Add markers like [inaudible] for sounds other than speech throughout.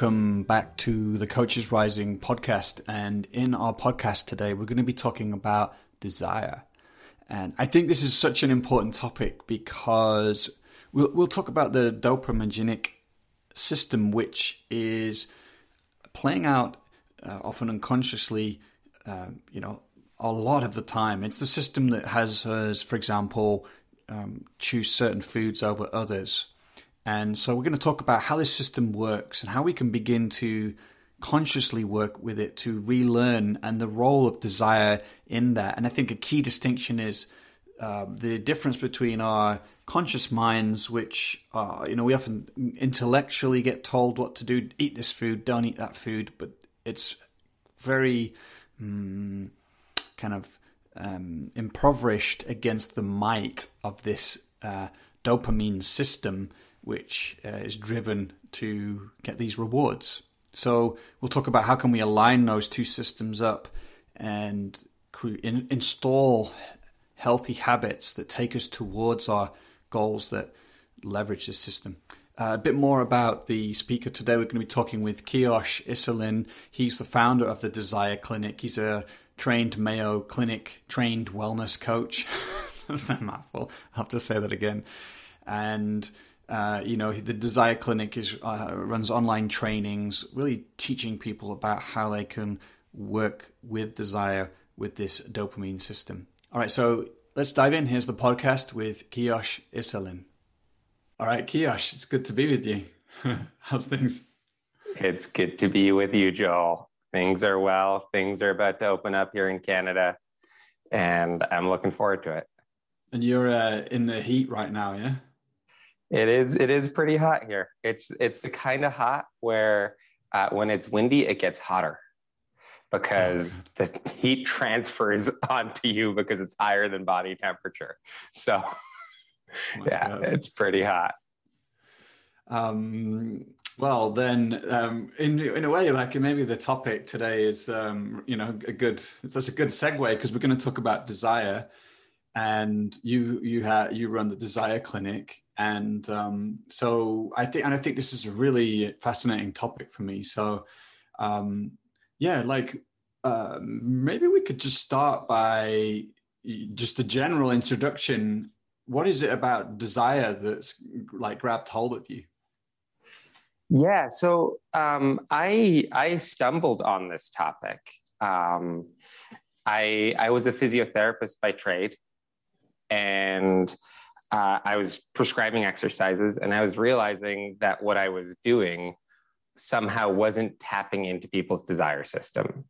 welcome back to the Coaches Rising podcast. And in our podcast today, we're going to be talking about desire. And I think this is such an important topic because we'll, we'll talk about the dopaminergic system, which is playing out uh, often unconsciously, uh, you know, a lot of the time. It's the system that has us, for example, um, choose certain foods over others. And so we're going to talk about how this system works and how we can begin to consciously work with it to relearn and the role of desire in that. And I think a key distinction is uh, the difference between our conscious minds, which are, you know, we often intellectually get told what to do eat this food, don't eat that food, but it's very um, kind of um, impoverished against the might of this uh, dopamine system, which uh, is driven to get these rewards. So we'll talk about how can we align those two systems up and in, install healthy habits that take us towards our goals that leverage this system. Uh, a bit more about the speaker today. We're going to be talking with Kiyosh Iselin. He's the founder of the Desire Clinic. He's a trained Mayo Clinic trained wellness coach. [laughs] That's a mouthful. I'll have to say that again. And uh, you know, the Desire Clinic is uh, runs online trainings, really teaching people about how they can work with desire with this dopamine system. All right, so let's dive in. Here's the podcast with Kiyosh Iselin. All right, Kiyosh, it's good to be with you. [laughs] How's things? It's good to be with you, Joel. Things are well. Things are about to open up here in Canada, and I'm looking forward to it. And you're uh, in the heat right now, yeah? It is. It is pretty hot here. It's it's the kind of hot where uh, when it's windy, it gets hotter because the heat transfers [laughs] onto you because it's higher than body temperature. So, oh yeah, God. it's pretty hot. Um, well, then, um, in in a way, like maybe the topic today is, um, you know, a good. That's a good segue because we're going to talk about desire, and you you have you run the Desire Clinic, and um, so I think and I think this is a really fascinating topic for me. So, um, yeah, like uh, maybe we could just start by just a general introduction. What is it about desire that's like grabbed hold of you? Yeah, so um, I I stumbled on this topic. Um, I I was a physiotherapist by trade, and uh, I was prescribing exercises, and I was realizing that what I was doing somehow wasn't tapping into people's desire system,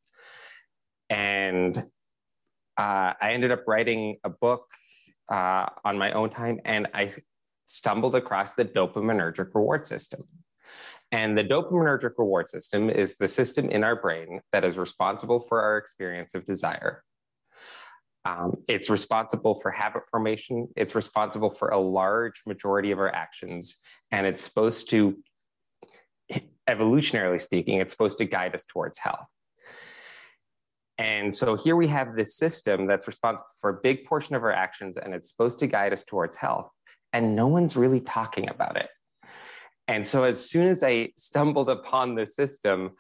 and uh, I ended up writing a book uh, on my own time, and I stumbled across the dopaminergic reward system. And the dopaminergic reward system is the system in our brain that is responsible for our experience of desire. Um, it's responsible for habit formation. It's responsible for a large majority of our actions. And it's supposed to, evolutionarily speaking, it's supposed to guide us towards health. And so here we have this system that's responsible for a big portion of our actions and it's supposed to guide us towards health. And no one's really talking about it. And so as soon as I stumbled upon this system,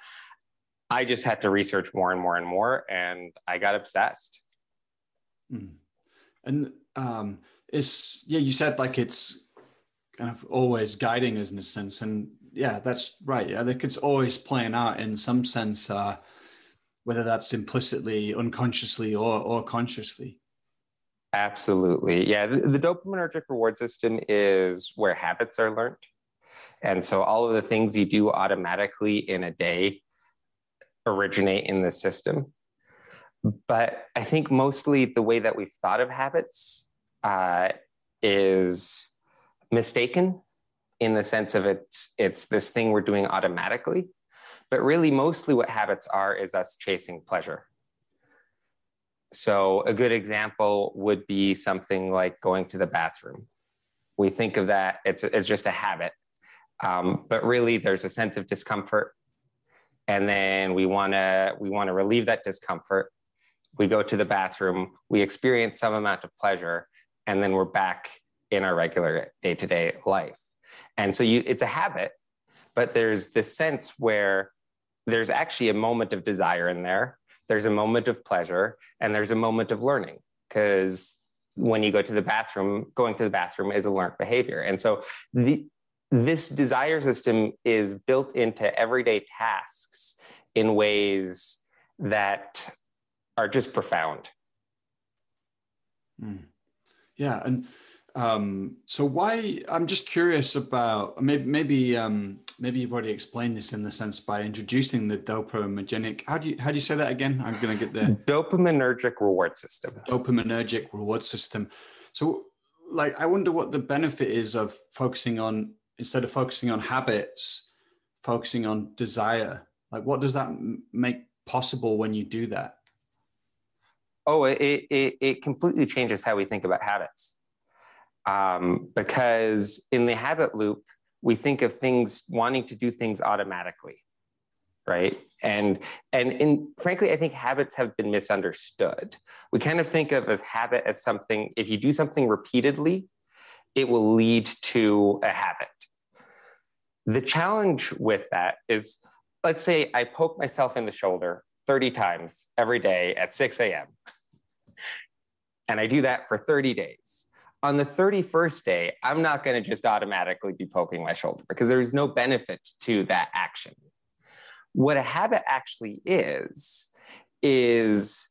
I just had to research more and more and more, and I got obsessed. Mm. And um, it's yeah, you said like it's kind of always guiding us in a sense, and yeah, that's right. Yeah, like it's always playing out in some sense, uh, whether that's implicitly, unconsciously, or or consciously. Absolutely, yeah. The, the dopaminergic reward system is where habits are learned. And so all of the things you do automatically in a day originate in the system. But I think mostly the way that we've thought of habits uh, is mistaken in the sense of it's it's this thing we're doing automatically. But really, mostly what habits are is us chasing pleasure. So, a good example would be something like going to the bathroom. We think of that, it's, it's just a habit. Um, but really, there's a sense of discomfort, and then we want to we want to relieve that discomfort. We go to the bathroom, we experience some amount of pleasure, and then we're back in our regular day to day life. And so you, it's a habit, but there's this sense where there's actually a moment of desire in there, there's a moment of pleasure, and there's a moment of learning. Because when you go to the bathroom, going to the bathroom is a learned behavior. And so the, this desire system is built into everyday tasks in ways that are just profound. Mm. Yeah, and um, so why? I'm just curious about maybe maybe um, maybe you've already explained this in the sense by introducing the dopaminergic. How do you how do you say that again? I'm going to get there. [laughs] Dopaminergic reward system. Dopaminergic reward system. So, like, I wonder what the benefit is of focusing on instead of focusing on habits, focusing on desire. Like, what does that make possible when you do that? Oh, it, it, it completely changes how we think about habits. Um, because in the habit loop, we think of things wanting to do things automatically, right? And and in frankly, I think habits have been misunderstood. We kind of think of a habit as something. If you do something repeatedly, it will lead to a habit. The challenge with that is, let's say I poke myself in the shoulder 30 times every day at 6 a.m. And I do that for 30 days. On the 31st day, I'm not going to just automatically be poking my shoulder because there's no benefit to that action. What a habit actually is, is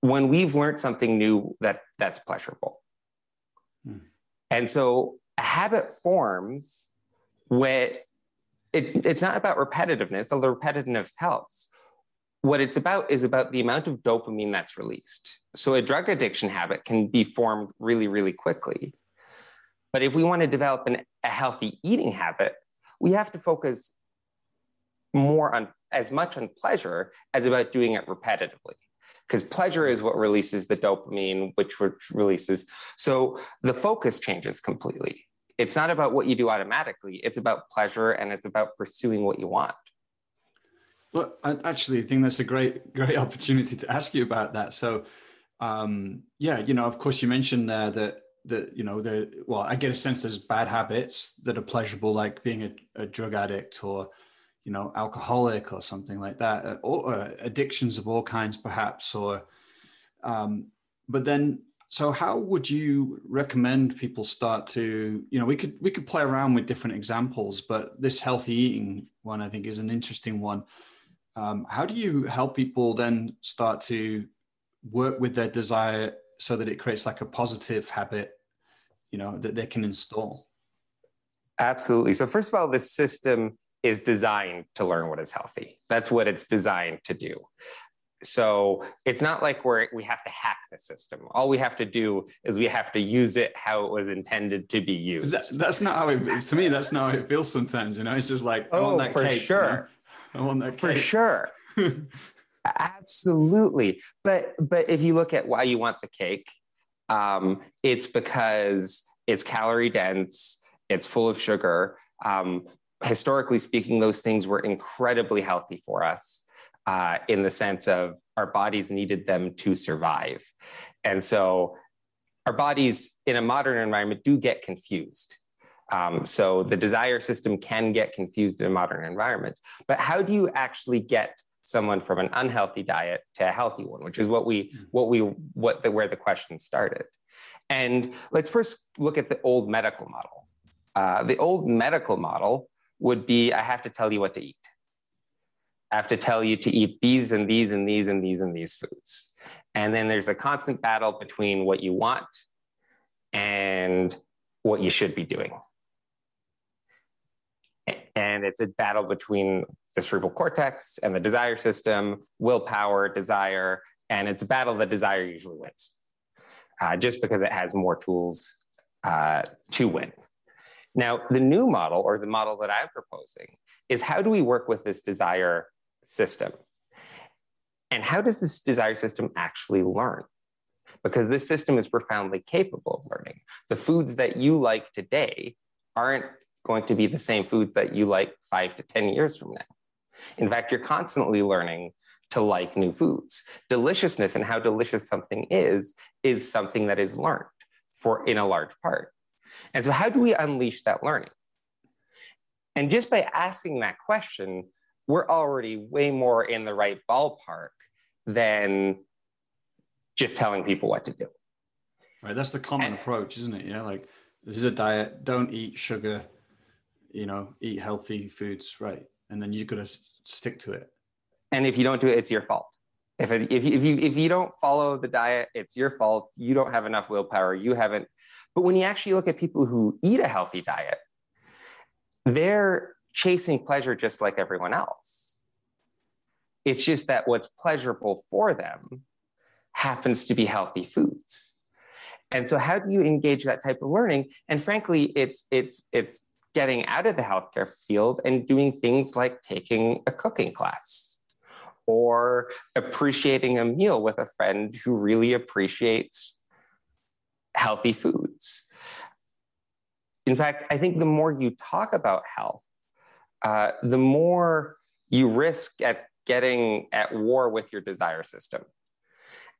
when we've learned something new that, that's pleasurable. Hmm. And so a habit forms when it, it's not about repetitiveness, although repetitiveness helps what it's about is about the amount of dopamine that's released. So a drug addiction habit can be formed really, really quickly. But if we want to develop an, a healthy eating habit, we have to focus more on as much on pleasure as about doing it repetitively. Because pleasure is what releases the dopamine, which releases. So the focus changes completely. It's not about what you do automatically, it's about pleasure and it's about pursuing what you want. Well, I actually think that's a great, [laughs] great opportunity to ask you about that. So, um, yeah, you know, of course, you mentioned there that that you know, the well, I get a sense there's bad habits that are pleasurable, like being a, a drug addict or you know, alcoholic or something like that, uh, or, or addictions of all kinds, perhaps. Or, um, but then, so how would you recommend people start to, you know, we could we could play around with different examples, but this healthy eating one I think is an interesting one um, how do you help people then start to work with their desire so that it creates like a positive habit, you know, that they can install? Absolutely. So first of all, this system is designed to learn what is healthy. That's what it's designed to do. So it's not like we're, we have to hack the system. All we have to do is we have to use it how it was intended to be used. That, that's not how it, to me, that's not how it feels sometimes, you know, it's just like, oh, for cake, sure. You know? I want that for sure. [laughs] Absolutely. But but if you look at why you want the cake, um, it's because it's calorie dense, it's full of sugar. Um, historically speaking, those things were incredibly healthy for us uh, in the sense of our bodies needed them to survive. And so our bodies in a modern environment do get confused. Um, so the desire system can get confused in a modern environment. But how do you actually get someone from an unhealthy diet to a healthy one, which is what we hmm. what we what the, where the question started. And let's first look at the old medical model. Uh, the old medical model would be I have to tell you what to eat. I have to tell you to eat these and these and these and these and these foods. And then there's a constant battle between what you want and what you should be doing and it's a battle between the cerebral cortex and the desire system, willpower, desire, and it's a battle that desire usually wins, uh, just because it has more tools uh, to win. Now, the new model, or the model that I'm proposing, is how do we work with this desire system? And how does this desire system actually learn? Because this system is profoundly capable of learning. The foods that you like today aren't going to be the same foods that you like five to 10 years from now. In fact, you're constantly learning to like new foods. Deliciousness and how delicious something is, is something that is learned for in a large part. And so how do we unleash that learning? And just by asking that question, we're already way more in the right ballpark than just telling people what to do. Right. That's the common and, approach, isn't it? Yeah. Like this is a diet. Don't eat sugar. You know, eat healthy foods. Right. And then you've got to stick to it. And if you don't do it, it's your fault. If, it, if, you, if, you, if you don't follow the diet, it's your fault. You don't have enough willpower. You haven't. But when you actually look at people who eat a healthy diet, they're chasing pleasure just like everyone else. It's just that what's pleasurable for them happens to be healthy foods. And so how do you engage that type of learning? And frankly, it's it's it's getting out of the healthcare field and doing things like taking a cooking class or appreciating a meal with a friend who really appreciates healthy foods. In fact, I think the more you talk about health, uh, the more you risk at getting at war with your desire system.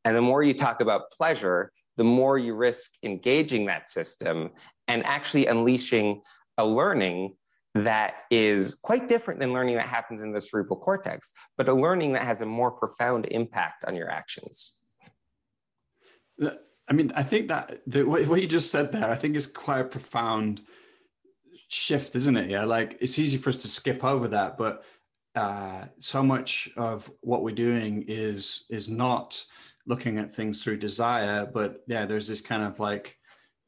And the more you talk about pleasure, the more you risk engaging that system and actually unleashing a learning that is quite different than learning that happens in the cerebral cortex, but a learning that has a more profound impact on your actions. I mean, I think that the, what you just said there, I think is quite a profound shift, isn't it? Yeah, like it's easy for us to skip over that, but uh, so much of what we're doing is is not looking at things through desire, but yeah, there's this kind of like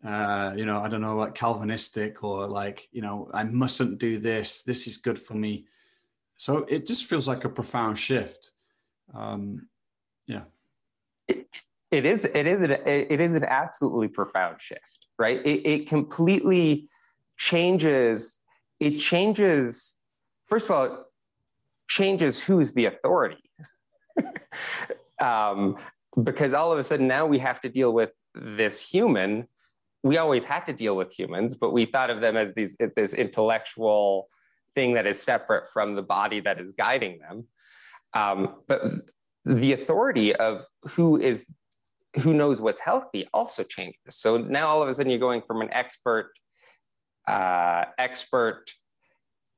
uh, you know, I don't know, like Calvinistic or like, you know, I mustn't do this. This is good for me. So it just feels like a profound shift. Um, yeah. It, it is. It is. It is an absolutely profound shift, right? It, it completely changes. It changes. First of all, changes who's the authority. [laughs] um, because all of a sudden now we have to deal with this human we always had to deal with humans, but we thought of them as these this intellectual thing that is separate from the body that is guiding them. Um, but the authority of who is who knows what's healthy also changes. So now all of a sudden you're going from an expert uh, expert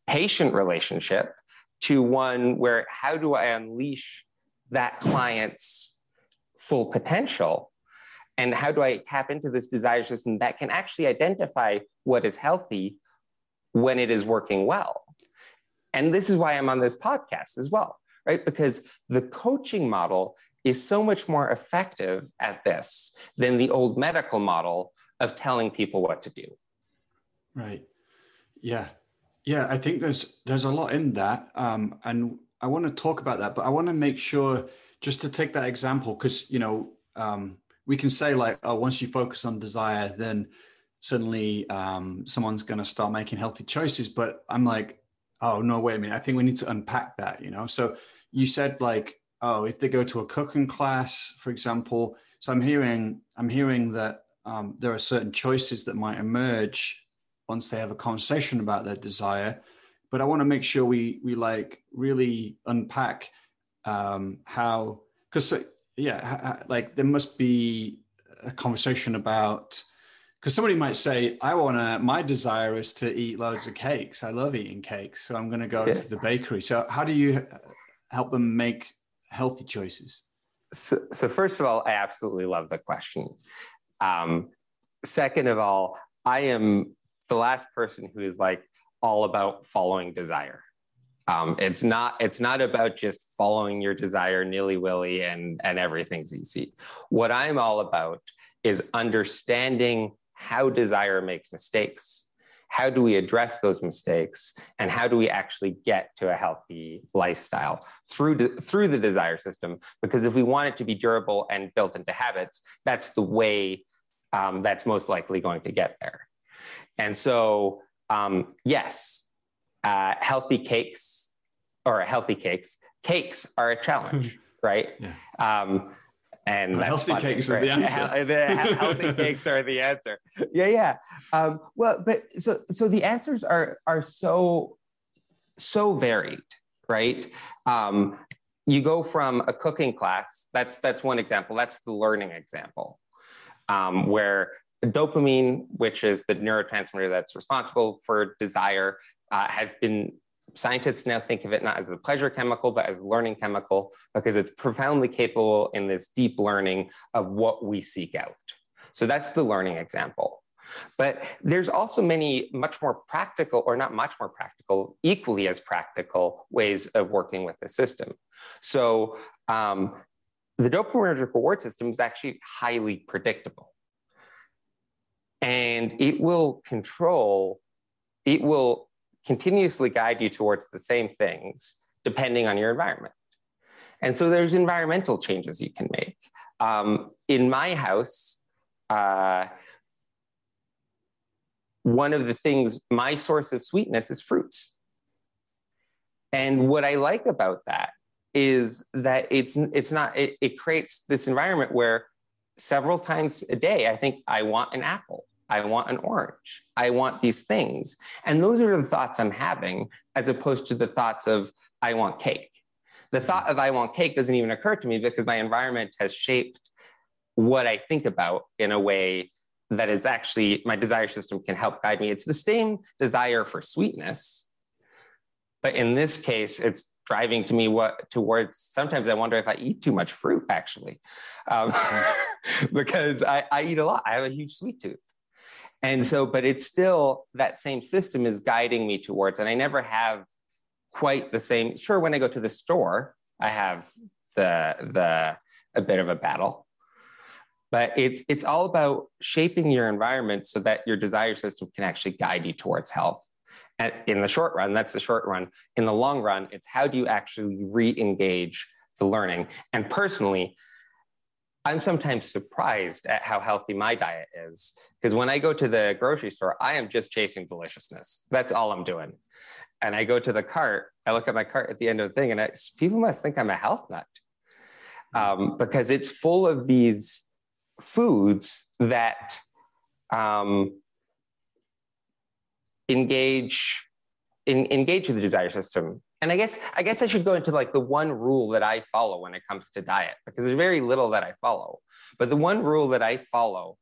patient relationship to one where how do I unleash that client's full potential and how do I tap into this desire system that can actually identify what is healthy when it is working well? And this is why I'm on this podcast as well, right? Because the coaching model is so much more effective at this than the old medical model of telling people what to do. Right. Yeah. Yeah, I think there's there's a lot in that, um, and I want to talk about that. But I want to make sure, just to take that example, because you know, um, we can say like, oh, once you focus on desire, then suddenly um, someone's going to start making healthy choices. But I'm like, oh no, wait a minute. I think we need to unpack that. You know, so you said like, oh, if they go to a cooking class, for example. So I'm hearing, I'm hearing that um, there are certain choices that might emerge once they have a conversation about their desire. But I want to make sure we we like really unpack um, how because yeah, like there must be a conversation about because somebody might say, I want to, my desire is to eat loads of cakes. I love eating cakes. So I'm going to go yeah. to the bakery. So, how do you help them make healthy choices? So, so first of all, I absolutely love the question. Um, second of all, I am the last person who is like all about following desire. Um, it's not it's not about just following your desire nilly willy and and everything's easy. What I'm all about is understanding how desire makes mistakes. How do we address those mistakes, and how do we actually get to a healthy lifestyle through de- through the desire system? Because if we want it to be durable and built into habits, that's the way um, that's most likely going to get there. And so, um, yes, uh, healthy cakes or healthy cakes. Cakes are a challenge, [laughs] right? Yeah. Um, and healthy funny, cakes right? are the [laughs] answer. healthy [laughs] cakes are the answer. Yeah, yeah. Um, well, but so so the answers are are so so varied, right? Um, you go from a cooking class. That's that's one example. That's the learning example, um, where dopamine, which is the neurotransmitter that's responsible for desire, uh, has been scientists now think of it not as the pleasure chemical, but as learning chemical because it's profoundly capable in this deep learning of what we seek out. So that's the learning example. But there's also many much more practical, or not much more practical, equally as practical ways of working with the system. So um, the dopaminergic reward system is actually highly predictable. And it will control, it will continuously guide you towards the same things depending on your environment. And so there's environmental changes you can make. Um, in my house, uh, one of the things, my source of sweetness is fruits. And what I like about that is that it's it's not it, it creates this environment where several times a day I think I want an apple. I want an orange. I want these things. And those are the thoughts I'm having as opposed to the thoughts of I want cake. The thought of I want cake doesn't even occur to me because my environment has shaped what I think about in a way that is actually my desire system can help guide me. It's the same desire for sweetness, but in this case, it's driving to me what towards. Sometimes I wonder if I eat too much fruit actually, um, [laughs] because I, I eat a lot. I have a huge sweet tooth, and so, but it's still that same system is guiding me towards, and I never have quite the same. Sure, when I go to the store, I have the the a bit of a battle but it's it's all about shaping your environment so that your desire system can actually guide you towards health and in the short run that's the short run in the long run it's how do you actually re-engage the learning and personally i'm sometimes surprised at how healthy my diet is because when i go to the grocery store i am just chasing deliciousness. That's all i'm doing. And i go to the cart i look at my cart at the end of the thing and I, people must think i'm a health nut. Um, because it's full of these foods that um, engage engage the desire system. And I guess I guess I should go into like the one rule that I follow when it comes to diet because there's very little that I follow. But the one rule that I follow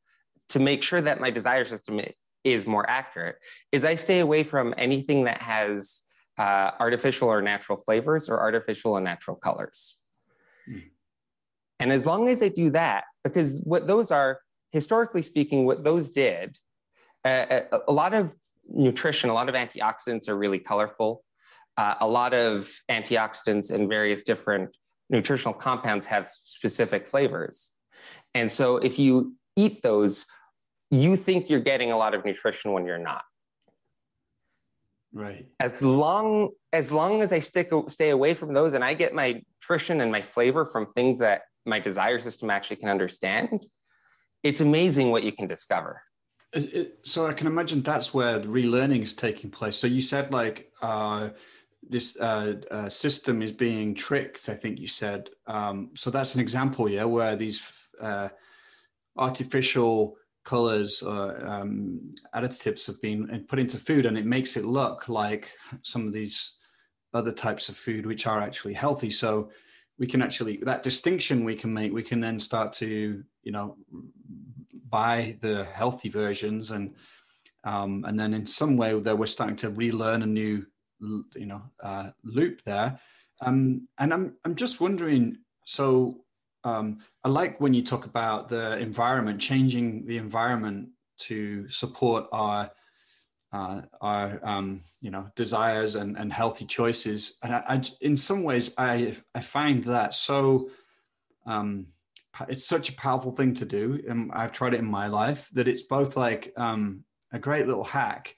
to make sure that my desire system is more accurate is I stay away from anything that has uh, artificial or natural flavors or artificial and natural colors. Mm. And as long as I do that, because what those are, historically speaking, what those did, uh, a, a, lot of nutrition, a lot of antioxidants are really colorful. Uh, a lot of antioxidants and various different nutritional compounds have specific flavors. And so if you eat those, you think you're getting a lot of nutrition when you're not. Right. As long as long as I stick stay away from those and I get my nutrition and my flavor from things that my desire system actually can understand, it's amazing what you can discover. so I can imagine that's where the relearning is taking place. So you said like uh, this uh, uh, system is being tricked. I think you said. Um, so that's an example, yeah, where these uh, artificial colors or um, additives have been put into food, and it makes it look like some of these other types of food, which are actually healthy. So we can actually that distinction we can make we can then start to you know buy the healthy versions and um, and then in some way that we're starting to relearn a new you know uh, loop there um, and I'm I'm just wondering so um, I like when you talk about the environment changing the environment to support our uh, our um, you know desires and, and healthy choices. And I, I, in some ways, I I find that so um, it's such a powerful thing to do, and I've tried it in my life that it's both like um, a great little hack,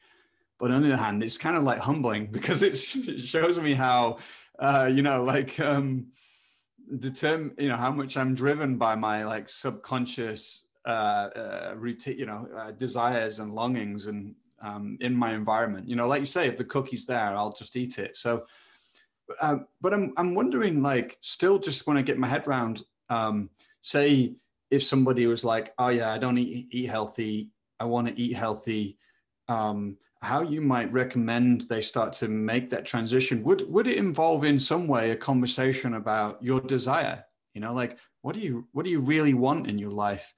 but on the other hand, it's kind of like humbling [laughs] because it shows me how uh, you know like um, determine you know how much I'm driven by my like subconscious uh, uh, routine, you know, uh, desires and longings and um, in my environment. You know, like you say, if the cookie's there, I'll just eat it. So, uh, but I'm I'm wondering, like, still just want to get my head around. Um, say if somebody was like, "Oh yeah, I don't eat eat healthy. I want to eat healthy." Um, how you might recommend they start to make that transition? Would would it involve in some way a conversation about your desire? You know, like what do you what do you really want in your life?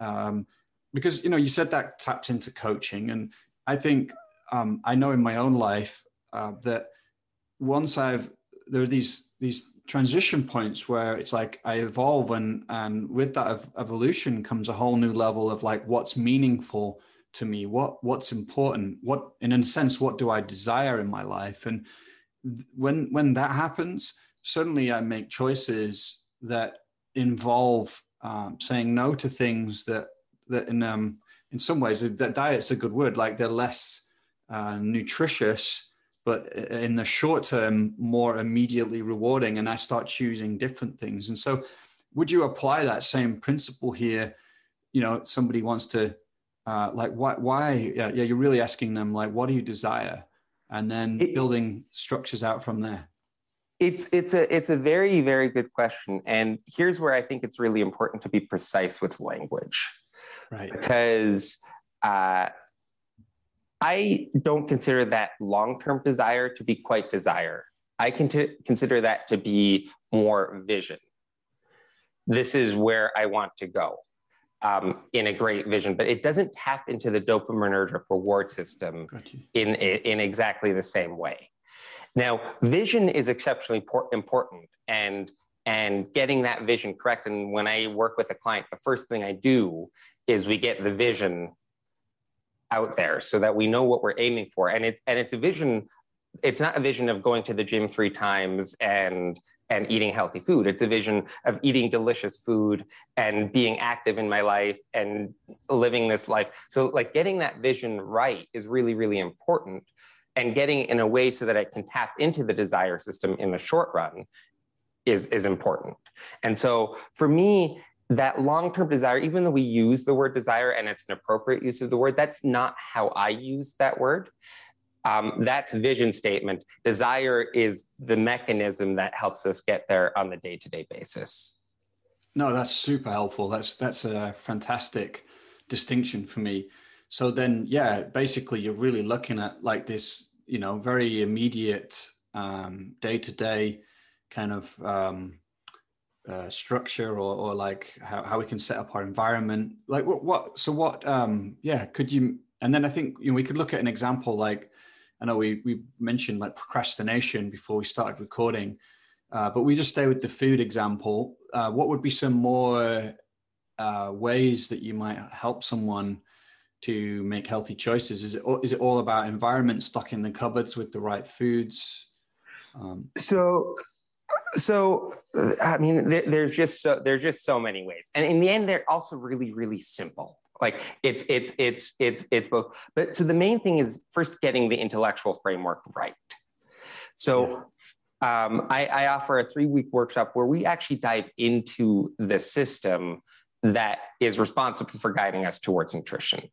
Um, because you know you said that taps into coaching, and I think um, I know in my own life uh, that once I've there are these these transition points where it's like I evolve and and with that ev- evolution comes a whole new level of like what's meaningful to me what what's important? What in a sense what do I desire in my life? And th- when when that happens suddenly I make choices that involve um, saying no to things that that in um in some ways that diet's a good word like they're less uh, nutritious but in the short term more immediately rewarding and i start choosing different things. And so would you apply that same principle here? You know somebody wants to uh, like why why yeah, yeah you're really asking them like what do you desire? And then it, building structures out from there. It's it's a it's a very very good question. And here's where i think it's really important to be precise with language. Right. Because uh, I don't consider that long term desire to be quite desire. I can t- consider that to be more vision. This is where I want to go um, in a great vision, but it doesn't tap into the dopaminergic reward system in, in exactly the same way. Now, vision is exceptionally important, and and getting that vision correct. And when I work with a client, the first thing I do is we get the vision out there so that we know what we're aiming for and it's and it's a vision it's not a vision of going to the gym three times and and eating healthy food it's a vision of eating delicious food and being active in my life and living this life so like getting that vision right is really really important and getting in a way so that i can tap into the desire system in the short run is is important and so for me that long term desire, even though we use the word desire and it's an appropriate use of the word, that's not how I use that word. Um, that's vision statement. Desire is the mechanism that helps us get there on the day to day basis. No, that's super helpful. That's that's a fantastic distinction for me. So then, yeah, basically, you're really looking at like this, you know, very immediate day to day kind of um, uh, structure or, or like how, how we can set up our environment like what, what so what um yeah could you and then i think you know we could look at an example like i know we we mentioned like procrastination before we started recording uh, but we just stay with the food example. Uh, what would be some more uh, ways that you might help someone to make healthy choices? Is it is it all about environment stocking the cupboards with the right foods? Um, so so i mean there's just so there's just so many ways. And in the end they're also really really simple like it's it's it's it's it's both. But so the main thing is first getting the intellectual framework right. So um, I, I offer a three week workshop where we actually dive into the system that is responsible for guiding us towards nutrition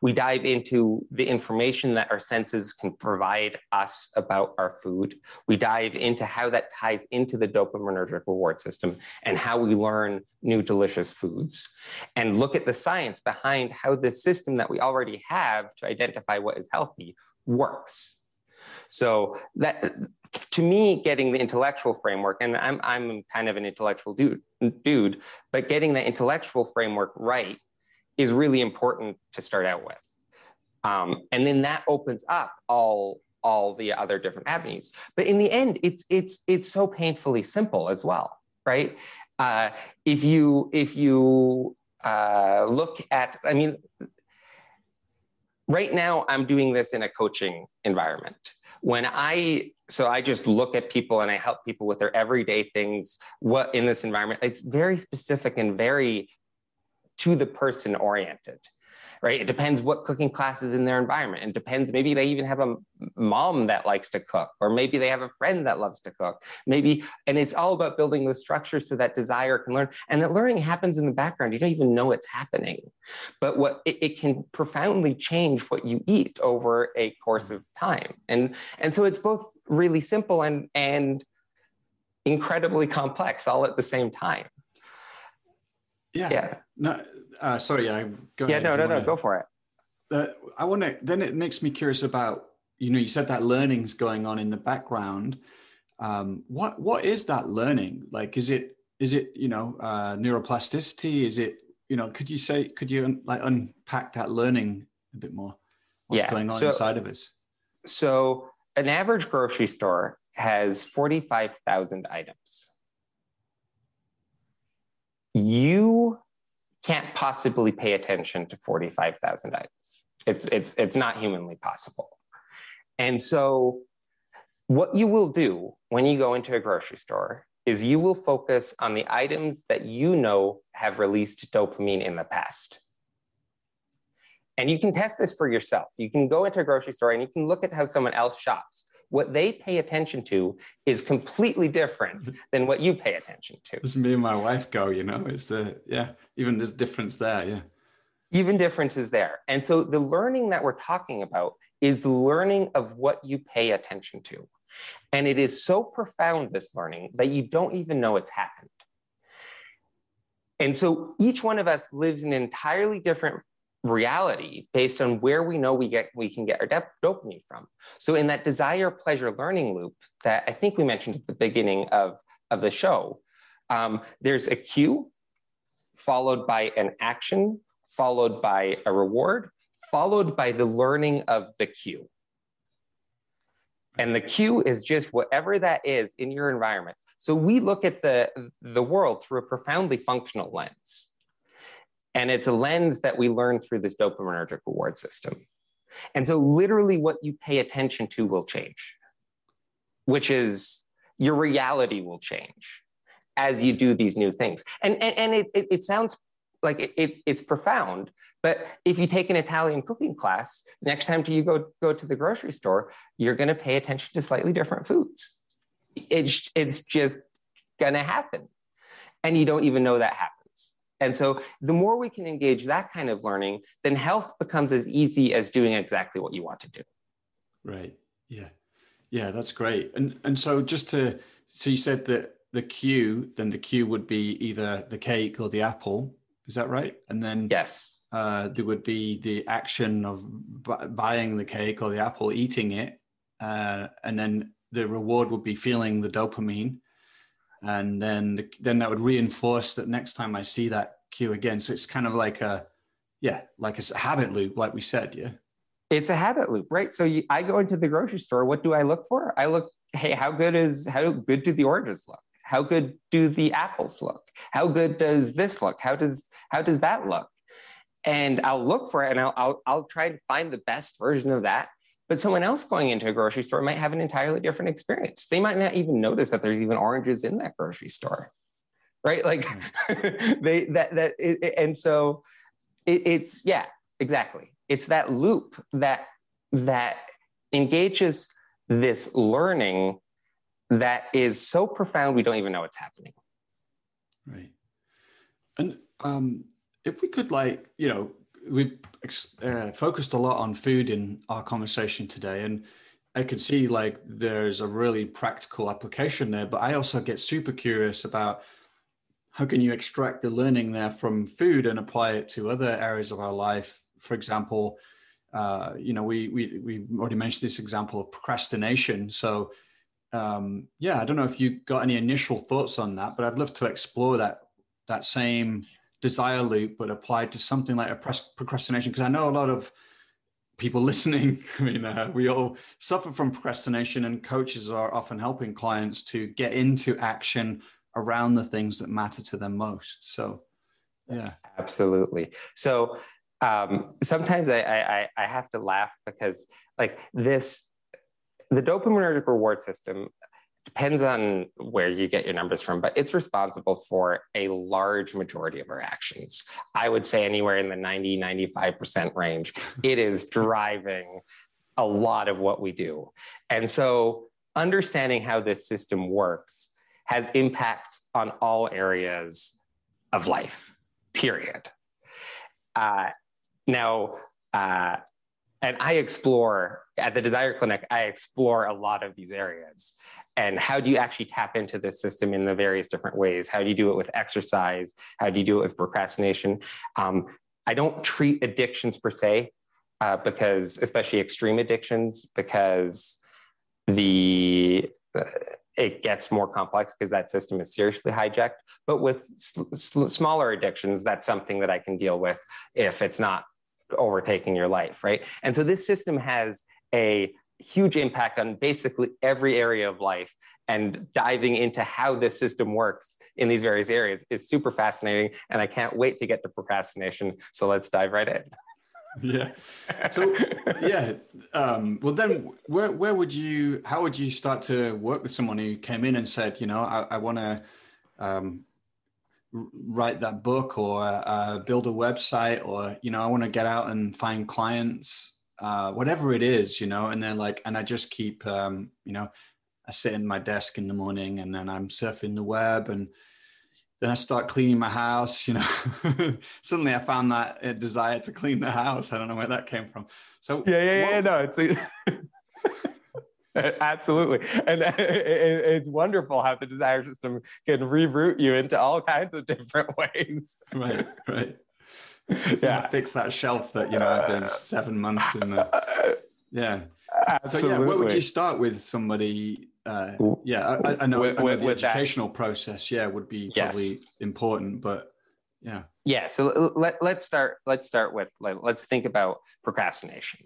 we dive into the information that our senses can provide us about our food. We dive into how that ties into the dopaminergic reward system and how we learn new delicious foods and look at the science behind how the system that we already have to identify what is healthy works. So that to me, getting the intellectual framework, and I'm I'm kind of an intellectual dude, dude, but getting the intellectual framework right is really important to start out with. Um, and then that opens up all all the other different avenues. But in the end, it's it's it's so painfully simple as well, right? Uh, if you if you uh, look at, I mean, right now I'm doing this in a coaching environment. When I so I just look at people and I help people with their everyday things. What in this environment? It's very specific and very to the person oriented right? It depends what cooking class is in their environment. It depends maybe they even have a mom that likes to cook or maybe they have a friend that loves to cook. Maybe and it's all about building those structures so that desire can learn. And that learning happens in the background. You don't even know it's happening. But what it, it can profoundly change what you eat over a course of time. And and so it's both really simple and and incredibly complex all at the same time. Yeah. Yeah. No, uh, sorry. I go. Yeah. No. No. No. Go for it. Uh, I want to. Then it makes me curious about. You know, you said that learning's going on in the background. Um, what What is that learning? Like, is it is it you know uh, neuroplasticity? Is it you know, could you say, could you like unpack that learning a bit more? What's yeah. going on so, inside of us? So, an average grocery store has 45,000 items. You can't possibly pay attention to 45,000 items. It's, it's, it's not humanly possible. And so, what you will do when you go into a grocery store is you will focus on the items that you know have released dopamine in the past. And you can test this for yourself. You can go into a grocery store and you can look at how someone else shops. What they pay attention to is completely different [laughs] than what you pay attention to. As me and my wife go, you know, it's the, yeah, even there's difference there, yeah. Even differences there. And so the learning that we're talking about is the learning of what you pay attention to. And it is so profound, this learning, that you don't even know it's happened. And so each one of us lives in an entirely different reality based on where we know we get we can get our dopamine from. So in that desire pleasure learning loop that I think we mentioned at the beginning of, of the show, um, there's a cue followed by an action, followed by a reward, followed by the learning of the cue. And the cue is just whatever that is in your environment. So we look at the, the world through a profoundly functional lens. And it's a lens that we learn through this dopaminergic reward system. And so, literally, what you pay attention to will change, which is your reality will change as you do these new things. And, and, and it, it, it sounds like it, it, it's profound, but if you take an Italian cooking class, next time you go, go to the grocery store, you're going to pay attention to slightly different foods. It's, it's just going to happen. And you don't even know that happens. And so the more we can engage that kind of learning, then health becomes as easy as doing exactly what you want to do. Right. Yeah. Yeah, that's great. And and so just to so you said that the cue, then the cue would be either the cake or the apple. Is that right? And then yes, uh, there would be the action of b- buying the cake or the apple, eating it, uh, and then the reward would be feeling the dopamine, and then the, then that would reinforce that next time I see that cue again. So it's kind of like a yeah, like a habit loop, like we said. Yeah, it's a habit loop, right? So you, I go into the grocery store. What do I look for? I look, hey, how good is how good do the oranges look? How good do the apples look? How good does this look? How does how does that look? And I'll look for it, and I'll I'll, I'll try and find the best version of that but someone else going into a grocery store might have an entirely different experience. They might not even notice that there's even oranges in that grocery store, right? Like [laughs] they that that it, and so it, it's yeah, exactly. It's that loop that that engages this learning that is so profound we don't even know it's happening. Right. And um, if we could like you know we uh, focused a lot on food in our conversation today, and I can see like there's a really practical application there. But I also get super curious about how can you extract the learning there from food and apply it to other areas of our life. For example, uh, you know, we we we already mentioned this example of procrastination. So um, yeah, I don't know if you got any initial thoughts on that, but I'd love to explore that that same desire loop, but applied to something like a procrastination? Because I know a lot of people [laughs] listening, I mean, uh, we all suffer from procrastination, and coaches are often helping clients to get into action around the things that matter to them most. So, yeah. Absolutely. So, um, sometimes I, I, I have to laugh because, like, this the dopaminergic reward system depends on where you get your numbers from, but it's responsible for a large majority of our actions. I would say anywhere in the 90, 95% range. [laughs] It is driving a lot of what we do. And so understanding how this system works has impact on all areas of life, period. Uh, now, uh, and I explore at the Desire Clinic, I explore a lot of these areas. And how do you actually tap into this system in the various different ways? How do you do it with exercise? How do you do it with procrastination? Um, I don't treat addictions per se, uh, because especially extreme addictions, because the uh, it gets more complex because that system is seriously hijacked. But with sl- smaller addictions, that's something that I can deal with if it's not overtaking your life, right? And so this system has a huge impact on basically every area of life. And diving into how this system works in these various areas is super fascinating. And I can't wait to get to procrastination. So let's dive right in. [laughs] yeah. So yeah. Um, well, then where where would you? How would you start to work with someone who came in and said, you know, I, I want to um, write that book or uh, build a website or you know, I want to get out and find clients, uh, whatever it is, you know, and then like, and I just keep, um, you know, I sit in my desk in the morning and then I'm surfing the web and then I start cleaning my house. You know, [laughs] suddenly I found that uh, desire to clean the house. I don't know where that came from. So yeah, yeah, what, yeah. No, it's. A, [laughs] Absolutely. [laughs] And it's wonderful how the desire system can reroute you into all kinds of different ways. Right, right. Yeah. Fix that shelf that, you know, I've been seven months in the. [laughs] Yeah. Absolutely. So, yeah, where would you start with somebody uh, yeah, I, I know, with, I know the educational that. process, yeah, would be probably important, but yeah. Yeah. So let, let's start, let's start with, let's think about procrastination.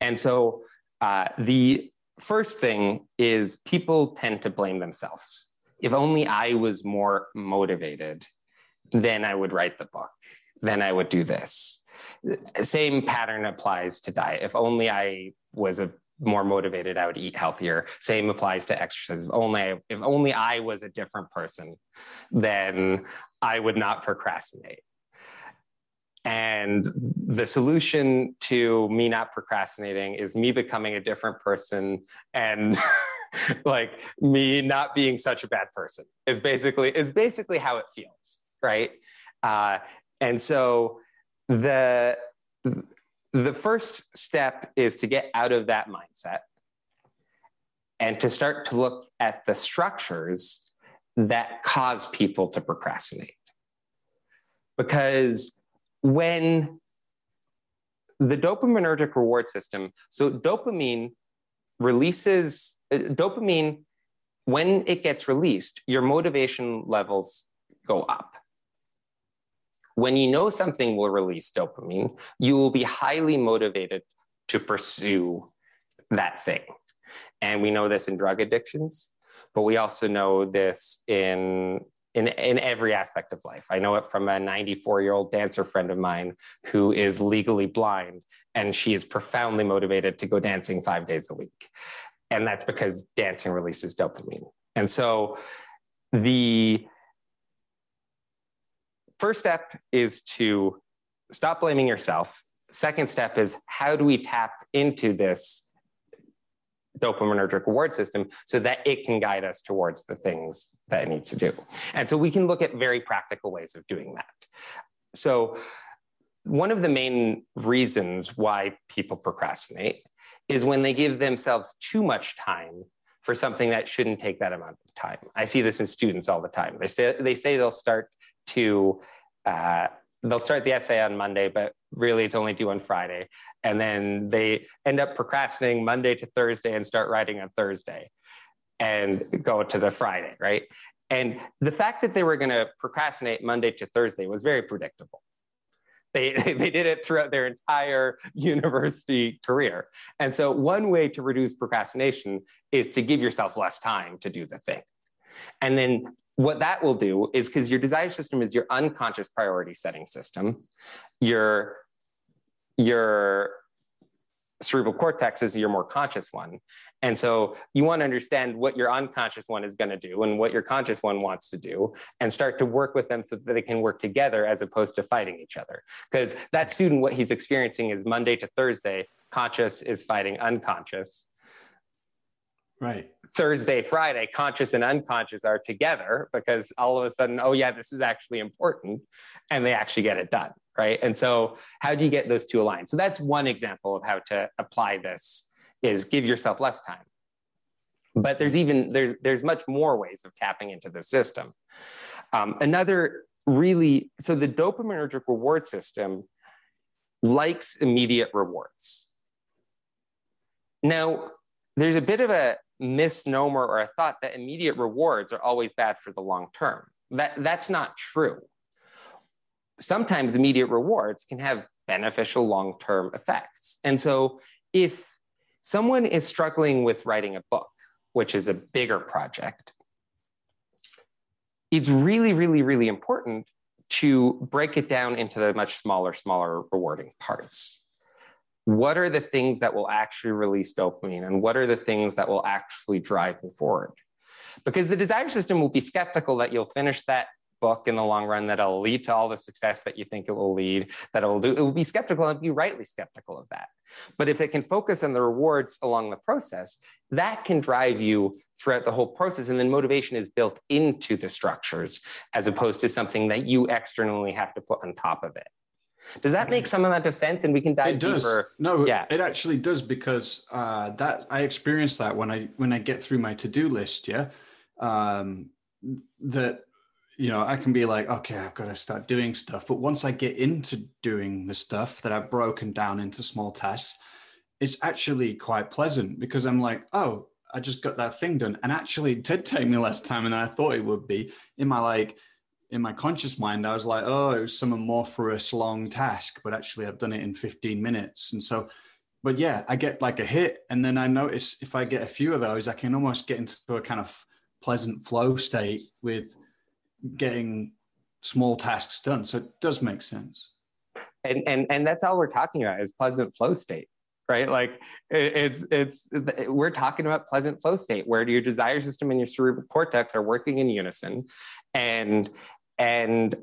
And so uh, the first thing is people tend to blame themselves. If only I was more motivated, then I would write the book, then I would do this. Same pattern applies to diet. If only I was a more motivated, I would eat healthier. Same applies to exercise. If only if only I was a different person, then I would not procrastinate. And the solution to me not procrastinating is me becoming a different person and [laughs] like me not being such a bad person is basically is basically how it feels, right? Uh, and so the the first step is to get out of that mindset and to start to look at the structures that cause people to procrastinate. Because when the dopaminergic reward system, so dopamine releases, uh, dopamine, when it gets released, your motivation levels go up. When you know something will release dopamine, you will be highly motivated to pursue that thing. And we know this in drug addictions, but we also know this in in, in every aspect of life. I know it from a 94 year old dancer friend of mine who is legally blind, and she is profoundly motivated to go dancing five days a week. And that's because dancing releases dopamine. And so the first step is to stop blaming yourself. Second step is how do we tap into this dopaminergic reward system so that it can guide us towards the things that it needs to do. And so we can look at very practical ways of doing that. So, one of the main reasons why people procrastinate is when they give themselves too much time for something that shouldn't take that amount of time. I see this in students all the time. They say, they say they'll start to uh, they'll start the essay on Monday, but really it's only due on Friday. And then they end up procrastinating Monday to Thursday and start writing on Thursday and go to the Friday, right? And the fact that they were going to procrastinate Monday to Thursday was very predictable. They, [laughs] they did it throughout their entire [laughs] university career. And so, one way to reduce procrastination is to give yourself less time to do the thing. And then what that will do is because your desire system is your unconscious priority setting system, your your cerebral cortex is your more conscious one. And so you want to understand what your unconscious one is going to do and what your conscious one wants to do and start to work with them so that they can work together as opposed to fighting each other. Because that student, what he's experiencing is Monday to Thursday, conscious is fighting unconscious. Right. Thursday, Friday, conscious and unconscious are together because all of a sudden, oh, yeah, this is actually important. And they actually get it done. Right. And so, how do you get those two aligned? So, that's one example of how to apply this is give yourself less time. But there's even there's there's much more ways of tapping into the system. Um, another really so the dopaminergic reward system likes immediate rewards. Now, there's a bit of a misnomer or a thought that immediate rewards are always bad for the long term. That, that's not true. Sometimes immediate rewards can have beneficial long term effects. And so if someone is struggling with writing a book, which is a bigger project, it's really, really, really important to break it down into the much smaller, smaller rewarding parts. What are the things that will actually release dopamine and what are the things that will actually drive me forward? Because the desire system will be skeptical that you'll finish that book in the long run that'll lead to all the success that you think it will lead, that it will do. It will be skeptical and be rightly skeptical of that. But if it can focus on the rewards along the process, that can drive you throughout the whole process. And then motivation is built into the structures as opposed to something that you externally have to put on top of it. Does that make some amount of sense? And we can dive it does. deeper. No, yeah. it actually does because uh, that I experience that when I when I get through my to do list. Yeah, um, that you know, I can be like, okay, I've got to start doing stuff. But once I get into doing the stuff that I've broken down into small tasks, it's actually quite pleasant because I'm like, oh, I just got that thing done. And actually, it did take me less time than I thought it would be. In my like, in my conscious mind, I was like, oh, it was some amorphous long task, but actually, I've done it in 15 minutes. And so, but yeah, I get like a hit. And then I notice if I get a few of those, I can almost get into a kind of pleasant flow state with getting small tasks done. So it does make sense. And and and that's all we're talking about is pleasant flow state, right? Like it's it's we're talking about pleasant flow state where your desire system and your cerebral cortex are working in unison, and and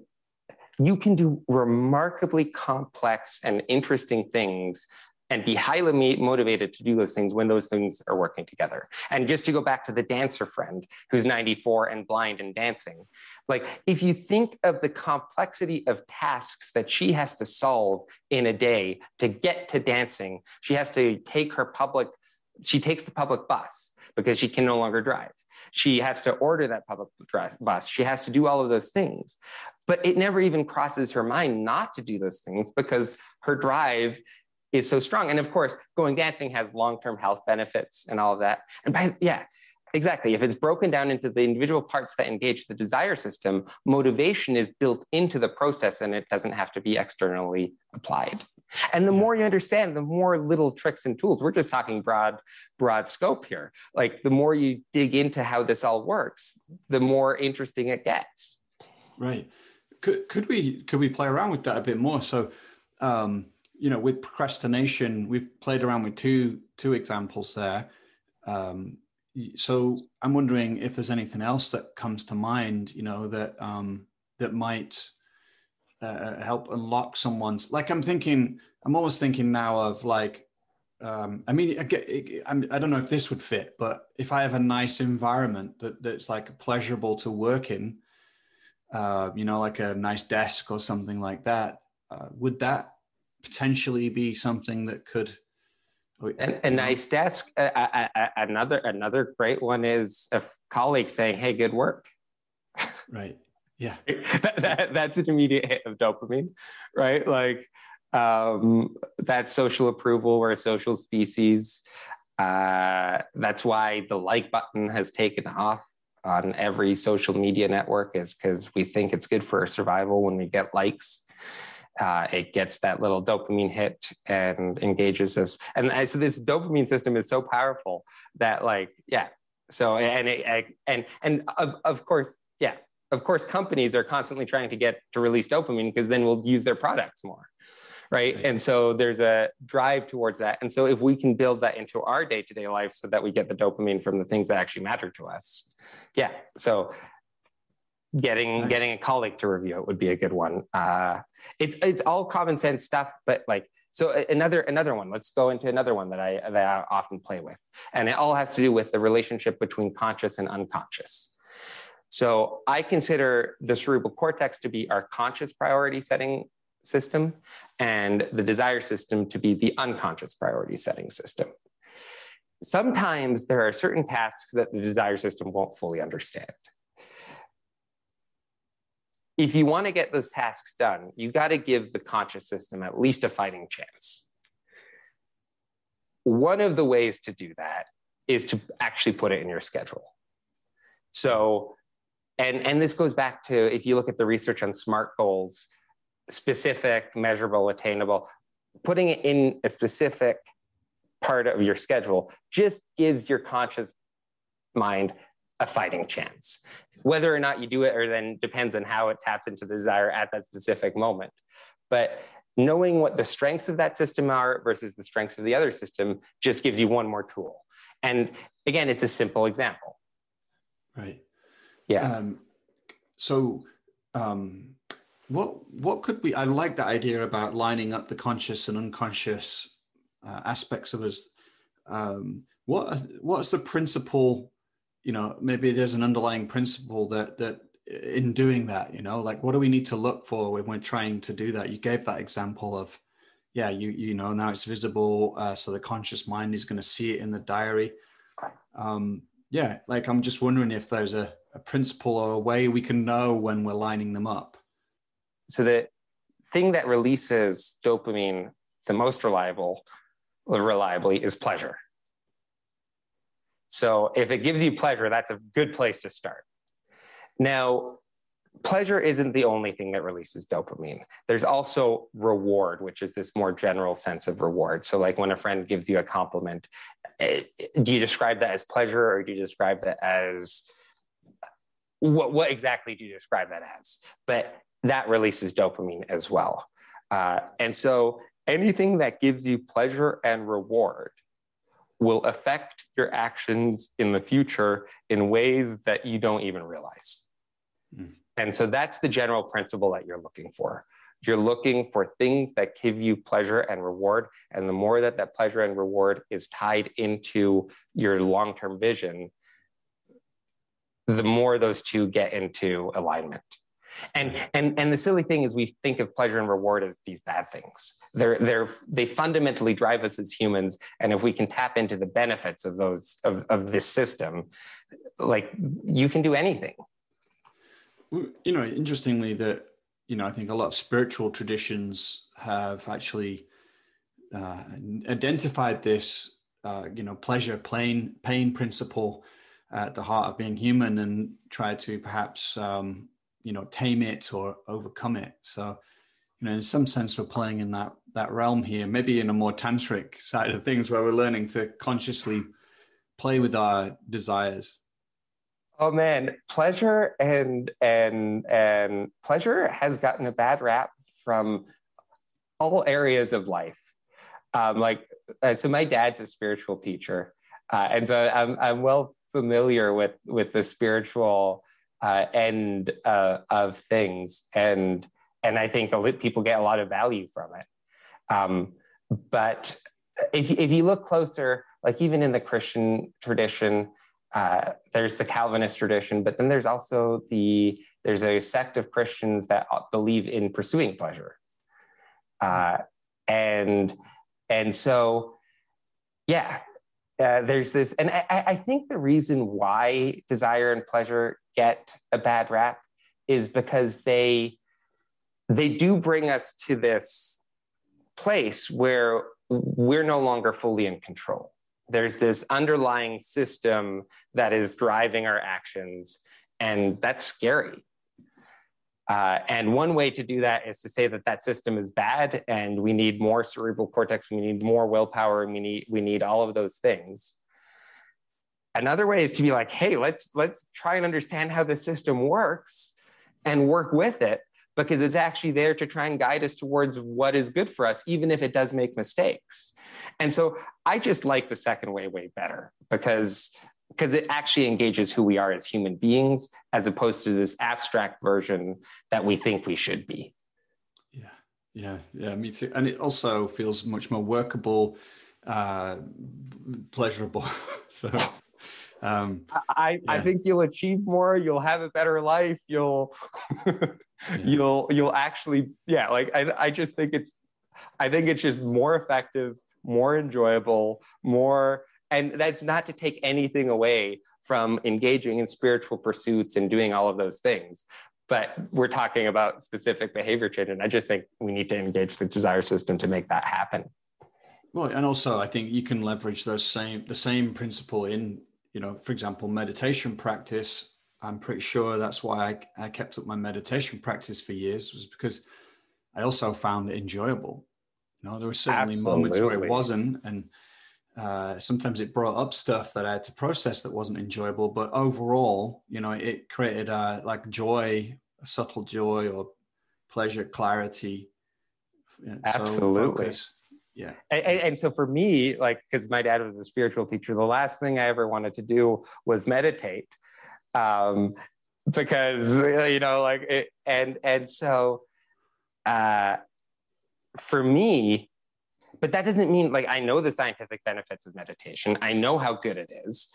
you can do remarkably complex and interesting things and be highly motivated to do those things when those things are working together. And just to go back to the dancer friend who's 94 and blind and dancing, like if you think of the complexity of tasks that she has to solve in a day to get to dancing, she has to take her public, she takes the public bus because she can no longer drive. She has to order that public bus. She has to do all of those things. But it never even crosses her mind not to do those things because her drive is so strong. And of course, going dancing has long-term health benefits and all of that. And by yeah, exactly. If it's broken down into the individual parts that engage the desire system, motivation is built into the process and it doesn't have to be externally applied. And the more you understand, the more little tricks and tools. We're just talking broad, broad scope here. Like the more you dig into how this all works, the more interesting it gets. Right. Could could we could we play around with that a bit more? So um you know, with procrastination, we've played around with two two examples there. Um, so I'm wondering if there's anything else that comes to mind, you know, that um, that might uh, help unlock someone's. Like I'm thinking, I'm almost thinking now of like, um, I mean, I, get, I don't know if this would fit, but if I have a nice environment that that's like pleasurable to work in, uh, you know, like a nice desk or something like that, uh, would that potentially be something that could a, a nice desk? Uh, another another great one is a colleague saying hey good work. [laughs] Right yeah [laughs] that, that, that's an immediate hit of dopamine right like um, that's social approval we're a social species uh, that's why the like button has taken off on every social media network is because we think it's good for our survival when we get likes uh, it gets that little dopamine hit and engages us. And I, so this dopamine system is so powerful that like, yeah. So, and, it, and, and of, of course, yeah, of course, companies are constantly trying to get to release dopamine because then we'll use their products more. Right? right? And so there's a drive towards that. And so if we can build that into our day to day life so that we get the dopamine from the things that actually matter to us. Yeah. So getting nice. getting a colleague to review it would be a good one. Uh, it's it's all common sense stuff, but like so another another one. Let's go into another one that I that I often play with, and it all has to do with the relationship between conscious and unconscious. So I consider the cerebral cortex to be our conscious priority setting system, and the desire system to be the unconscious priority setting system. Sometimes there are certain tasks that the desire system won't fully understand if you want to get those tasks done, you got to give the conscious system at least a fighting chance. One of the ways to do that is to actually put it in your schedule. So, and, and this goes back to if you look at the research on SMART goals, specific, measurable, attainable, putting it in a specific part of your schedule just gives your conscious mind a fighting chance. Whether or not you do it or then depends on how it taps into the desire at that specific moment. But knowing what the strengths of that system are versus the strengths of the other system just gives you one more tool. And again, it's a simple example. Right. Yeah. Um, so, um, what what could we? I like that idea about lining up the conscious and unconscious uh, aspects of us. Um, what what's the principle? You know, maybe there's an underlying principle that that in doing that, you know, like what do we need to look for when we're trying to do that? You gave that example of, yeah, you you know now it's visible, uh, so the conscious mind is going to see it in the diary. Um, yeah, like I'm just wondering if there's a, a principle or a way we can know when we're lining them up. So the thing that releases dopamine the most reliable reliably is pleasure. So if it gives you pleasure, that's a good place to start. Now, pleasure isn't the only thing that releases dopamine. There's also reward, which is this more general sense of reward. So, like when a friend gives you a compliment, eh, do you describe that as pleasure or do you describe that as what, what exactly do you describe that as? But that releases dopamine as well. Uh, and so, anything that gives you pleasure and reward will affect your actions in the future in ways that you don't even realize. Mm. And so that's the general principle that you're looking for. You're looking for things that give you pleasure and reward. And the more that that pleasure and reward is tied into your long term vision, the more those two get into alignment. And, and, and the silly thing is we think of pleasure and reward as these bad things. They're, they're, they fundamentally drive us as humans. And if we can tap into the benefits of those, of, of this system, like you can do anything. You know, interestingly that, you know, I think a lot of spiritual traditions have actually uh, identified this, uh, you know, pleasure, pain, pain principle at the heart of being human and try to perhaps um, you know tame it or overcome it. So you know in some sense we're playing in that that realm here maybe in a more tantric [laughs] side of things where we're learning to consciously play with our desires. Oh man. Pleasure and and and pleasure has gotten a bad rap from all areas of life. Um, like uh, so my dad's a spiritual teacher uh, and so I'm, I'm well familiar with with the spiritual uh, end uh, of things, and and I think people get a lot of value from it. Um, but if if you look closer, like even in the Christian tradition, uh, there's the Calvinist tradition, but then there's also the there's a sect of Christians that believe in pursuing pleasure, uh, and and so yeah, uh, there's this, and I, I, think the reason why desire and pleasure get a bad rap is because they they do bring us to this place where we're no longer fully in control. There's this underlying system that is driving our actions, and that's scary. Uh, and one way to do that is to say that that system is bad and we need more cerebral cortex, we need more willpower, and we need, we need all of those things. Another way is to be like, hey, let's, let's try and understand how the system works and work with it because it's actually there to try and guide us towards what is good for us, even if it does make mistakes. And so I just like the second way way better because because it actually engages who we are as human beings as opposed to this abstract version that we think we should be. Yeah. Yeah. Yeah me too. And it also feels much more workable uh pleasurable. [laughs] So um i yeah. i think you'll achieve more you'll have a better life you'll yeah. you'll you'll actually yeah like i i just think it's i think it's just more effective more enjoyable more and that's not to take anything away from engaging in spiritual pursuits and doing all of those things but we're talking about specific behavior change and i just think we need to engage the desire system to make that happen Well, and also I think you can leverage those same the same principle in you know, for example, meditation practice. I'm pretty sure that's why I, I kept up my meditation practice for years was because I also found it enjoyable. You know, there were certainly Absolutely. moments where it wasn't, and uh, sometimes it brought up stuff that I had to process that wasn't enjoyable. But overall, you know, it created a like joy, a subtle joy or pleasure, clarity. Absolutely. So yeah. And, and, so for me, like, because my dad was a spiritual teacher, the last thing I ever wanted to do was meditate. Um, because you know, like, it, and and so, uh, for me, but that doesn't mean like I know the scientific benefits of meditation. I know how good it is,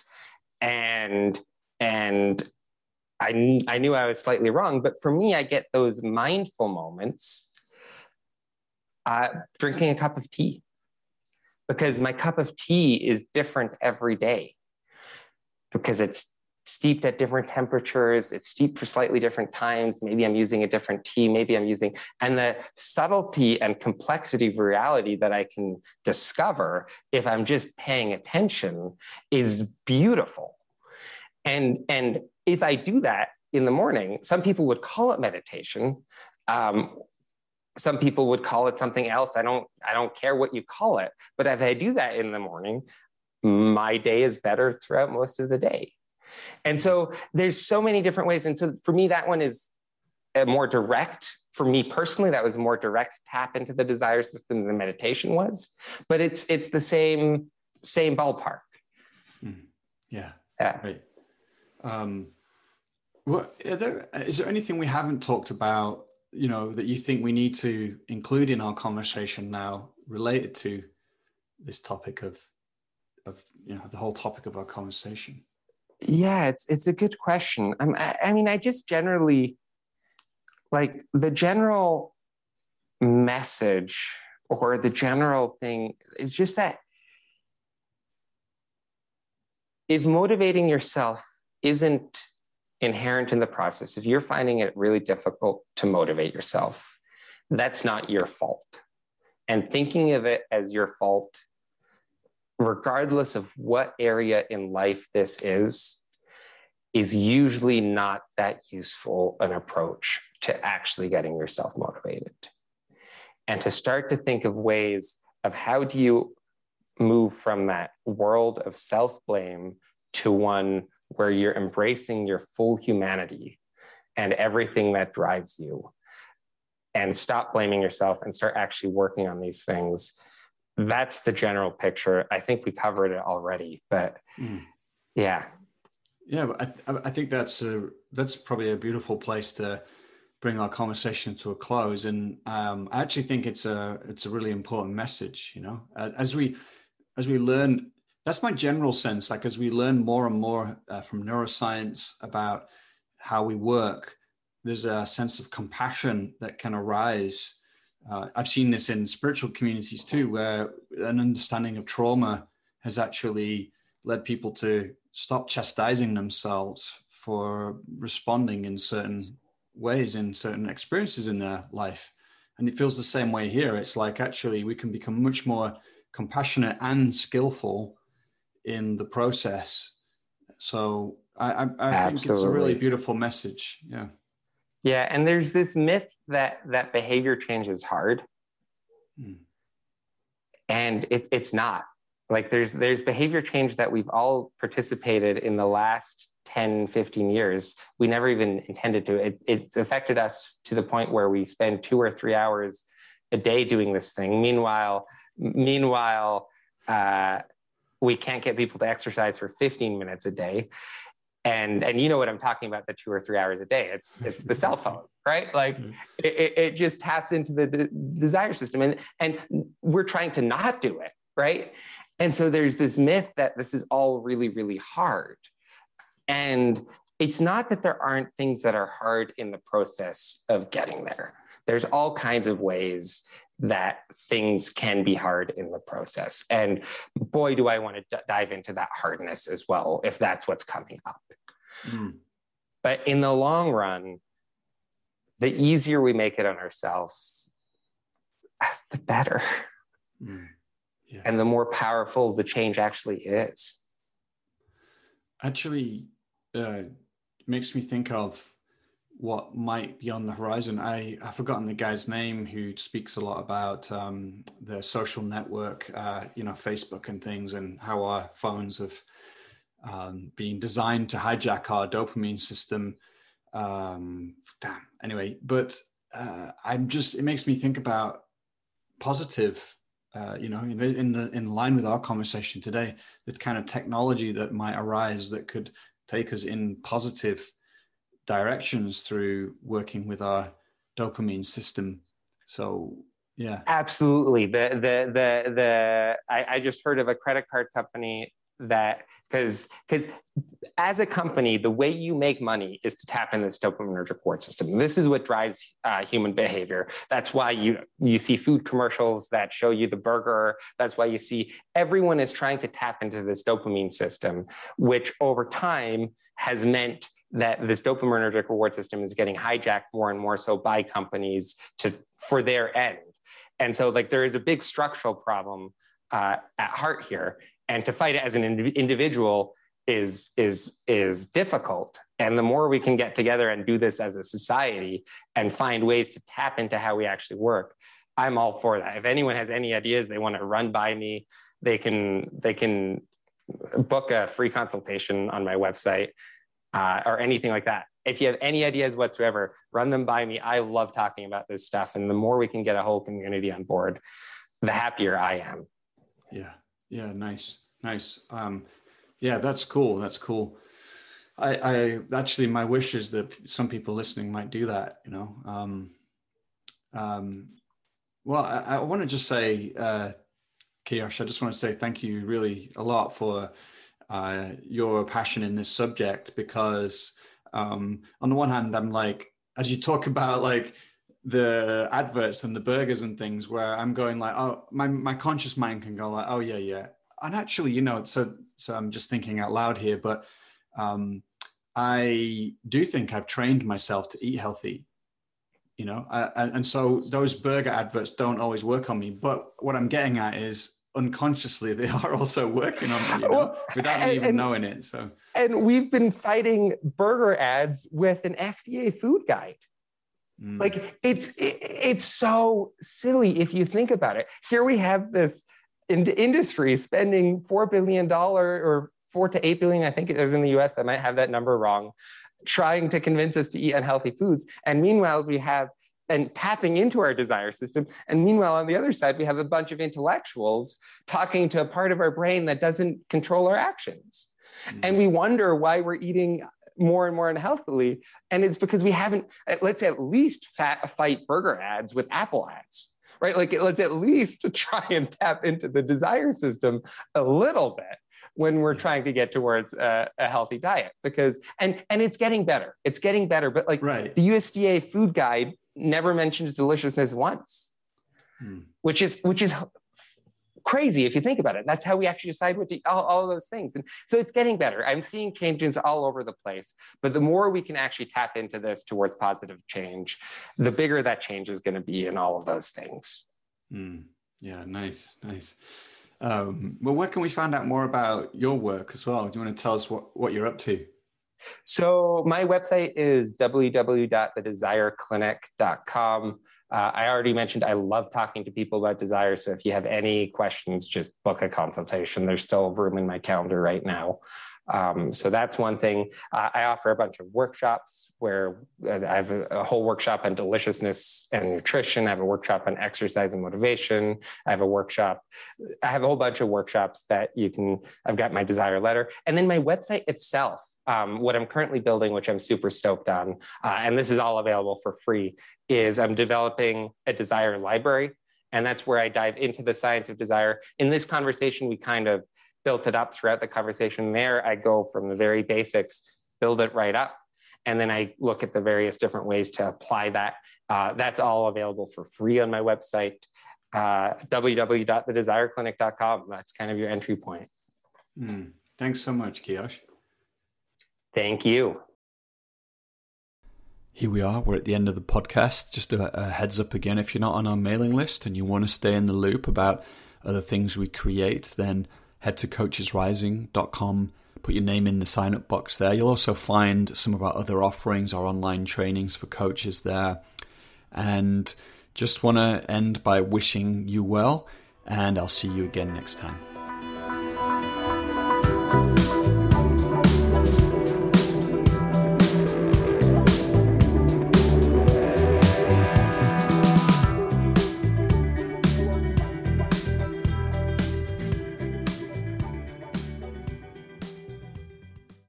and and I I knew I was slightly wrong. But for me, I get those mindful moments. Uh, drinking a cup of tea because my cup of tea is different every day because it's steeped at different temperatures. It's steeped for slightly different times. Maybe I'm using a different tea. Maybe I'm using, and the subtlety and complexity of reality that I can discover if I'm just paying attention is beautiful. And, and if I do that in the morning, some people would call it meditation. Um, some people would call it something else. I don't, I don't care what you call it. But if I do that in the morning, my day is better throughout most of the day. And so there's so many different ways. And so for me, that one is a more direct. For me personally, that was a more direct tap into the desire system than meditation was. But it's it's the same same ballpark. Mm. Yeah. Yeah. Right. Um, what there, is there anything we haven't talked about? You know that you think we need to include in our conversation now related to this topic of of you know the whole topic of our conversation yeah, it's it's a good question. Um, I, I mean, I just generally like the general message or the general thing is just that if motivating yourself isn't inherent in the process, if you're finding it really difficult to motivate yourself, that's not your fault. And thinking of it as your fault regardless of what area in life this is, is usually not that useful an approach to actually getting yourself motivated. And to start to think of ways of how do you move from that world of self blame to one where you're embracing your full humanity and everything that drives you and stop blaming yourself and start actually working on these things that's the general picture. I think we covered it already, but mm. yeah. Yeah, I, I think that's a, that's probably a beautiful place to bring our conversation to a close. And um, I actually think it's a it's a really important message. You know, as we as we learn, that's my general sense. Like as we learn more and more uh, from neuroscience about how we work, there's a sense of compassion that can arise uh, I've seen this in spiritual communities too, where an understanding of trauma has actually led people to stop chastising themselves for responding in certain ways in certain experiences in their life. And it feels the same way here. It's like actually we can become much more compassionate and skillful in the process. So I, I, I think it's a really beautiful message. Yeah. Yeah, and there's this myth that that behavior change is hard, hmm. and it's it's not. Like there's there's behavior change that we've all participated in the last 10, 15 years. We never even intended to. It, it's affected us to the point where we spend two or three hours a day doing this thing. Meanwhile, meanwhile, uh, we can't get people to exercise for 15 minutes a day and and you know what i'm talking about the two or three hours a day. It's it's the cell phone right? Like mm-hmm. it, it just taps into the, the desire system. And and we're trying to not do it right? And so there's this myth that this is all really really hard. And it's not that there aren't things that are hard in the process of getting there. There's all kinds of ways that things can be hard in the process. And boy, do I want to d- dive into that hardness as well, if that's what's coming up. Mm. But in the long run, the easier we make it on ourselves, the better. Mm. yeah. and the more powerful the change actually is. Actually, uh, makes me think of what might be on the horizon. I I've forgotten the guy's name who speaks a lot about um, the social network, uh, you know, Facebook and things, and how our phones have um, been designed to hijack our dopamine system. Um, damn. Anyway, but uh, I'm just it makes me think about positive. Uh, you know, in, in the in line with our conversation today, the kind of technology that might arise that could take us in positive directions through working with our dopamine system. So yeah, absolutely. The the the the I, I just heard of a credit card company that because because as a company the way you make money is to tap in this dopaminergic reward system this is what drives uh, human behavior that's why you you see food commercials that show you the burger that's why you see everyone is trying to tap into this dopamine system which over time has meant that this dopaminergic reward system is getting hijacked more and more so by companies to for their end. And so like there is a big structural problem uh, at heart here. And to fight it as an ind- individual is is is difficult. And the more we can get together and do this as a society and find ways to tap into how we actually work i'm all for that. If anyone has any ideas they want to run by me they can they can book a free consultation on my website uh, or anything like that. If you have any ideas whatsoever, run them by me. I love talking about this stuff. And the more we can get a whole community on board, the happier I am. Yeah. Yeah. Nice. Nice. Um, yeah, that's cool. That's cool. I, I actually, my wish is that some people listening might do that, you know? Um, um, well, I, I want to just say, uh, Kiyosh, I just want to say thank you really a lot for uh, your passion in this subject because um, on the one hand i'm like as you talk about like the adverts and the burgers and things where i'm going like oh my, my conscious mind can go like oh yeah yeah. And actually you know so so i'm just thinking out loud here but um, i do think i've trained myself to eat healthy you know? I, and so those burger adverts don't always work on me. But what i'm getting at is unconsciously they are also working on it you know, well, without and, even knowing it so. and we've been fighting burger ads with an fda food guide. Mm. like it's it, it's so silly if you think about it. Here we have this in- industry spending four billion dollar or four to eight billion i think it is in the us i might have that number wrong trying to convince us to eat unhealthy foods. And meanwhile we have and tapping into our desire system. And meanwhile, on the other side, we have a bunch of intellectuals talking to a part of our brain that doesn't control our actions. Mm-hmm. And we wonder why we're eating more and more unhealthily. And it's because we haven't, let's at least fat, fight burger ads with Apple ads, right? Like let's at least [laughs] try and tap into the desire system a little bit when we're trying to get towards a, a, healthy diet because and and it's getting better it's getting better but like right. the usda food guide never mentions deliciousness once, hmm. which is which is crazy if you think about it. That's how we actually decide what to all, all those things. And so it's getting better. I'm seeing changes all over the place. But the more we can actually tap into this towards positive change, the bigger that change is going to be in all of those things. Hmm. Yeah, nice, nice. Um, well, where can we find out more about your work as well? Do you want to tell us what, what you're up to? So my website is www.thedesireclinic.com. Uh, I already mentioned I love talking to people about desire. So if you have any questions, just book a consultation. There's still room in my calendar right now. Um, so that's one thing. Uh, I offer a bunch of workshops where uh, I have a, a, whole workshop on deliciousness and nutrition. I have a workshop on exercise and motivation. I have a workshop. I have a whole bunch of workshops that you can. I've got my desire letter, and then my website itself um, what I'm currently building, which I'm super stoked on, uh, and this is all available for free, is I'm developing a desire library. And that's where I dive into the science of desire. In this conversation, we kind of built it up throughout the conversation. There, I go from the very basics, build it right up. And then I look at the various different ways to apply that. Uh, that's all available for free on my website, uh, www.thedesireclinic.com. That's kind of your entry point. Mm. Thanks so much, Kiyosh. Thank you. Here we are. We're at the end of the podcast. Just a, a, heads up again if you're not on our mailing list and you want to stay in the loop about other things we create, then head to coachesrising.com, put your name in the sign up box there. You'll also find some of our other offerings, our online trainings for coaches there. And just want to end by wishing you well, and I'll see you again next time.